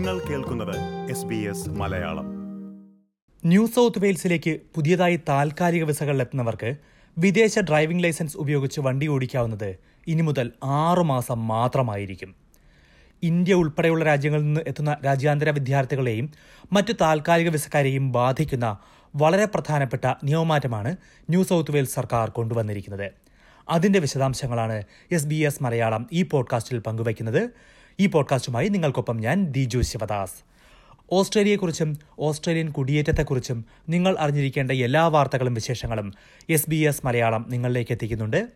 നിങ്ങൾ കേൾക്കുന്നത് S B S Malayalam. New south വെയിൽസിലേക്ക് പുതിയതായി താൽക്കാലിക വിസകളിൽ എത്തുന്നവർക്ക് വിദേശ ഡ്രൈവിംഗ് ലൈസൻസ് ഉപയോഗിച്ച് വണ്ടി ഓടിക്കാവുന്നത് ഇനി മുതൽ ആറു മാസം മാത്രമായിരിക്കും. ഇന്ത്യ ഉൾപ്പെടെയുള്ള രാജ്യങ്ങളിൽ നിന്ന് എത്തുന്ന രാജ്യാന്തര വിദ്യാർത്ഥികളെയും മറ്റു താൽക്കാലിക വിസക്കാരെയും ബാധിക്കുന്ന വളരെ പ്രധാനപ്പെട്ട നിയമമാറ്റമാണ് ന്യൂ സൗത്ത് വെയിൽസ് സർക്കാർ കൊണ്ടുവന്നിരിക്കുന്നത്. അതിന്റെ വിശദാംശങ്ങളാണ് എസ് ബി എസ് മലയാളം ഈ പോഡ്കാസ്റ്റിൽ പങ്കുവയ്ക്കുന്നത്. ഈ പോഡ്കാസ്റ്റുമായി നിങ്ങൾക്കൊപ്പം ഞാൻ ദിജു ശിവദാസ്. ഓസ്ട്രേലിയയെക്കുറിച്ചും ഓസ്ട്രേലിയൻ കുടിയേറ്റത്തെക്കുറിച്ചും നിങ്ങൾ അറിഞ്ഞിരിക്കേണ്ട എല്ലാ വാർത്തകളും വിശേഷങ്ങളും എസ് ബി എസ് മലയാളം നിങ്ങളിലേക്ക് എത്തിക്കുന്നുണ്ട്.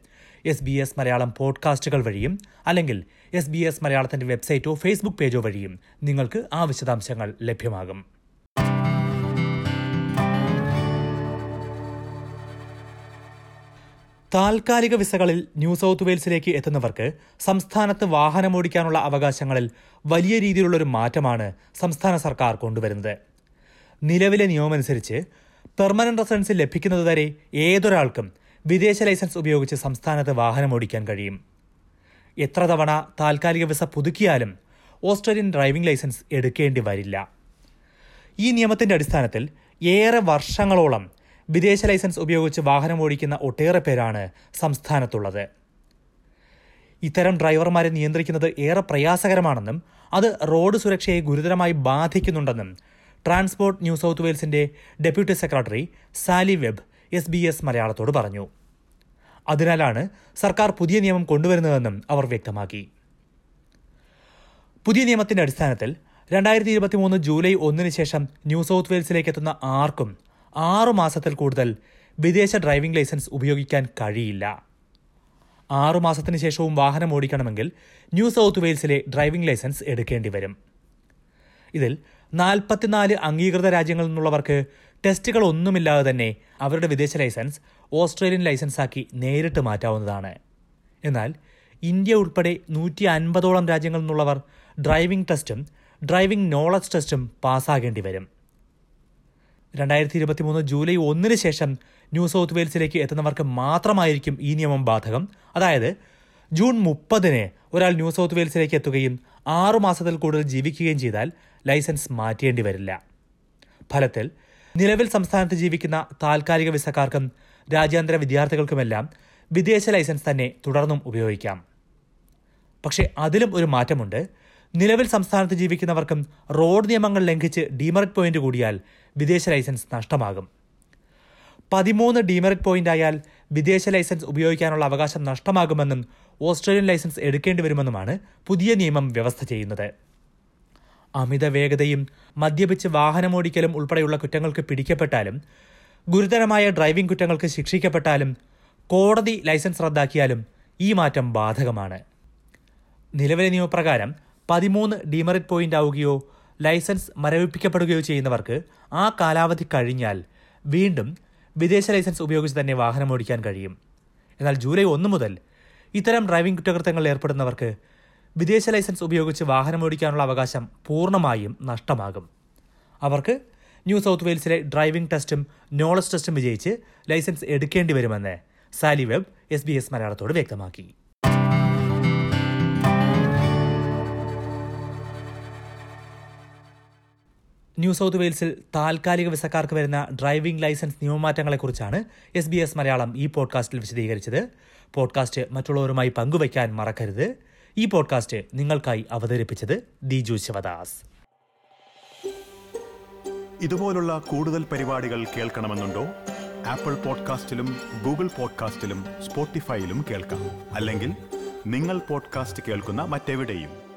എസ് ബി എസ് മലയാളം പോഡ്കാസ്റ്റുകൾ വഴിയും അല്ലെങ്കിൽ എസ് ബി എസ് മലയാളത്തിന്റെ വെബ്സൈറ്റോ ഫേസ്ബുക്ക് പേജോ വഴിയും നിങ്ങൾക്ക് ആ വിശദാംശങ്ങൾ ലഭ്യമാകും. താൽക്കാലിക വിസകളിൽ ന്യൂ സൗത്ത് വെയിൽസിലേക്ക് എത്തുന്നവർക്ക് സംസ്ഥാനത്ത് വാഹനമോടിക്കാനുള്ള അവകാശങ്ങളിൽ വലിയ രീതിയിലുള്ള ഒരു മാറ്റമാണ് സംസ്ഥാന സർക്കാർ കൊണ്ടുവരുന്നത്. നിലവിലെ നിയമമനുസരിച്ച് പെർമനന്റ് റെസിഡൻസ് ലഭിക്കുന്നത് വരെ ഏതൊരാൾക്കും വിദേശ ലൈസൻസ് ഉപയോഗിച്ച് സംസ്ഥാനത്ത് വാഹനമോടിക്കാൻ കഴിയും. എത്ര തവണ താൽക്കാലിക വിസ പുതുക്കിയാലും ഓസ്ട്രേലിയൻ ഡ്രൈവിംഗ് ലൈസൻസ് എടുക്കേണ്ടി വരില്ല. ഈ നിയമത്തിന്റെ അടിസ്ഥാനത്തിൽ ഏറെ വർഷങ്ങളോളം വിദേശ ലൈസൻസ് ഉപയോഗിച്ച് വാഹനം ഓടിക്കുന്ന ഒട്ടേറെ പേരാണ് സംസ്ഥാനത്തുള്ളത്. ഇത്തരം ഡ്രൈവർമാരെ നിയന്ത്രിക്കുന്നത് ഏറെ പ്രയാസകരമാണെന്നും അത് റോഡ് സുരക്ഷയെ ഗുരുതരമായി ബാധിക്കുന്നുണ്ടെന്നും transport new south വെയിൽസിന്റെ deputy secretary Sally Webb S B S മലയാളത്തോട് പറഞ്ഞു. അതിനാലാണ് സർക്കാർ പുതിയ നിയമം കൊണ്ടുവരുന്നതെന്നും അവർ വ്യക്തമാക്കി. പുതിയ നിയമത്തിന്റെ അടിസ്ഥാനത്തിൽ രണ്ടായിരത്തി ഇരുപത്തിമൂന്ന് ജൂലൈ ഒന്നിന് ശേഷം ന്യൂ സൗത്ത് വെയിൽസിലേക്ക് എത്തുന്ന ആർക്കും ആറു മാസത്തിൽ കൂടുതൽ വിദേശ ഡ്രൈവിംഗ് ലൈസൻസ് ഉപയോഗിക്കാൻ കഴിയില്ല. ആറു മാസത്തിന് ശേഷവും വാഹനം ഓടിക്കണമെങ്കിൽ ന്യൂ സൗത്ത് വെയിൽസിലെ ഡ്രൈവിംഗ് ലൈസൻസ് എടുക്കേണ്ടി വരും. ഇതിൽ നാൽപ്പത്തിനാല് അംഗീകൃത രാജ്യങ്ങളിൽ നിന്നുള്ളവർക്ക് ടെസ്റ്റുകൾ ഒന്നുമില്ലാതെ തന്നെ അവരുടെ വിദേശ ലൈസൻസ് ഓസ്ട്രേലിയൻ ലൈസൻസാക്കി നേരിട്ട് മാറ്റാവുന്നതാണ്. എന്നാൽ ഇന്ത്യ ഉൾപ്പെടെ നൂറ്റി അൻപതോളം രാജ്യങ്ങളിൽ നിന്നുള്ളവർ ഡ്രൈവിംഗ് ടെസ്റ്റും ഡ്രൈവിംഗ് നോളജ് ടെസ്റ്റും പാസ്സാകേണ്ടി വരും. രണ്ടായിരത്തി ഇരുപത്തിമൂന്ന് ജൂലൈ ഒന്നിന് ശേഷം ന്യൂ സൗത്ത് വെയിൽസിലേക്ക് എത്തുന്നവർക്ക് മാത്രമായിരിക്കും ഈ നിയമം ബാധകം. അതായത് ജൂൺ മുപ്പതിന് ഒരാൾ ന്യൂ സൗത്ത് വെയിൽസിലേക്ക് എത്തുകയും ആറു മാസത്തിൽ കൂടുതൽ ജീവിക്കുകയും ചെയ്താൽ ലൈസൻസ് മാറ്റേണ്ടി വരില്ല. ഫലത്തിൽ നിലവിൽ സംസ്ഥാനത്ത് ജീവിക്കുന്ന താൽക്കാലിക വിസക്കാർക്കും രാജ്യാന്തര വിദ്യാർത്ഥികൾക്കുമെല്ലാം വിദേശ ലൈസൻസ് തന്നെ തുടർന്നും ഉപയോഗിക്കാം. പക്ഷേ അതിലും ഒരു മാറ്റമുണ്ട്. നിലവിൽ സംസ്ഥാനത്ത് ജീവിക്കുന്നവർക്കും റോഡ് നിയമങ്ങൾ ലംഘിച്ച് ഡിമെറിറ്റ് പോയിന്റ് കൂടിയാൽ വിദേശ ലൈസൻസ് നഷ്ടമാകും. പതിമൂന്ന് ഡിമെറിറ്റ് പോയിന്റ് ആയാൽ വിദേശ ലൈസൻസ് ഉപയോഗിക്കാനുള്ള അവകാശം നഷ്ടമാകുമെന്നും ഓസ്ട്രേലിയൻ ലൈസൻസ് എടുക്കേണ്ടി വരുമെന്നുമാണ് പുതിയ നിയമം വ്യവസ്ഥ ചെയ്യുന്നത്. അമിത വേഗതയും മദ്യപിച്ച് വാഹനമോടിക്കലും ഉൾപ്പെടെയുള്ള കുറ്റങ്ങൾക്ക് പിടിക്കപ്പെട്ടാലും ഗുരുതരമായ ഡ്രൈവിംഗ് കുറ്റങ്ങൾക്ക് ശിക്ഷിക്കപ്പെട്ടാലും കോടതി ലൈസൻസ് റദ്ദാക്കിയാലും ഈ മാറ്റം ബാധകമാണ്. നിലവിലെ നിയമപ്രകാരം പതിമൂന്ന് ഡിമെറിറ്റ് പോയിന്റ് ആവുകയോ ലൈസൻസ് മരവിപ്പിക്കപ്പെടുകയോ ചെയ്യുന്നവർക്ക് ആ കാലാവധി കഴിഞ്ഞാൽ വീണ്ടും വിദേശ ലൈസൻസ് ഉപയോഗിച്ച് തന്നെ വാഹനം ഓടിക്കാൻ കഴിയും. എന്നാൽ ജൂലൈ ഒന്ന് മുതൽ ഇത്തരം ഡ്രൈവിംഗ് കുറ്റകൃത്യങ്ങളിൽ ഏർപ്പെടുന്നവർക്ക് വിദേശ ലൈസൻസ് ഉപയോഗിച്ച് വാഹനം ഓടിക്കാനുള്ള അവകാശം പൂർണമായും നഷ്ടമാകും. അവർക്ക് ന്യൂ സൗത്ത് വെയിൽസിലെ ഡ്രൈവിംഗ് ടെസ്റ്റും നോളജ് ടെസ്റ്റും വിജയിച്ച് ലൈസൻസ് എടുക്കേണ്ടി വരുമെന്ന് Sally Webb S B S മലയാളത്തോട് വ്യക്തമാക്കി. ന്യൂ സൗത്ത് വെയിൽസിൽ താൽക്കാലിക വിസക്കാർക്ക് വരുന്ന ഡ്രൈവിംഗ് ലൈസൻസ് നിയമമാറ്റങ്ങളെക്കുറിച്ചാണ് എസ് ബി എസ് മലയാളം ഈ പോഡ്കാസ്റ്റിൽ വിശദീകരിച്ചത്. പോഡ്കാസ്റ്റ് മറ്റുള്ളവരുമായി പങ്കുവയ്ക്കാൻ മറക്കരുത്. ഈ പോഡ്കാസ്റ്റ് നിങ്ങൾക്കായി അവതരിപ്പിച്ചത് ദിജു ശിവദാസ്. ഇതുപോലുള്ള കൂടുതൽ പരിപാടികൾ കേൾക്കണമെന്നുണ്ടോ? ആപ്പിൾ പോഡ്കാസ്റ്റിലും ഗൂഗിൾ പോഡ്കാസ്റ്റിലും സ്പോട്ടിഫൈയിലും കേൾക്കാം. അല്ലെങ്കിൽ നിങ്ങൾ പോഡ്കാസ്റ്റ് കേൾക്കുന്ന മറ്റെവിടെയും.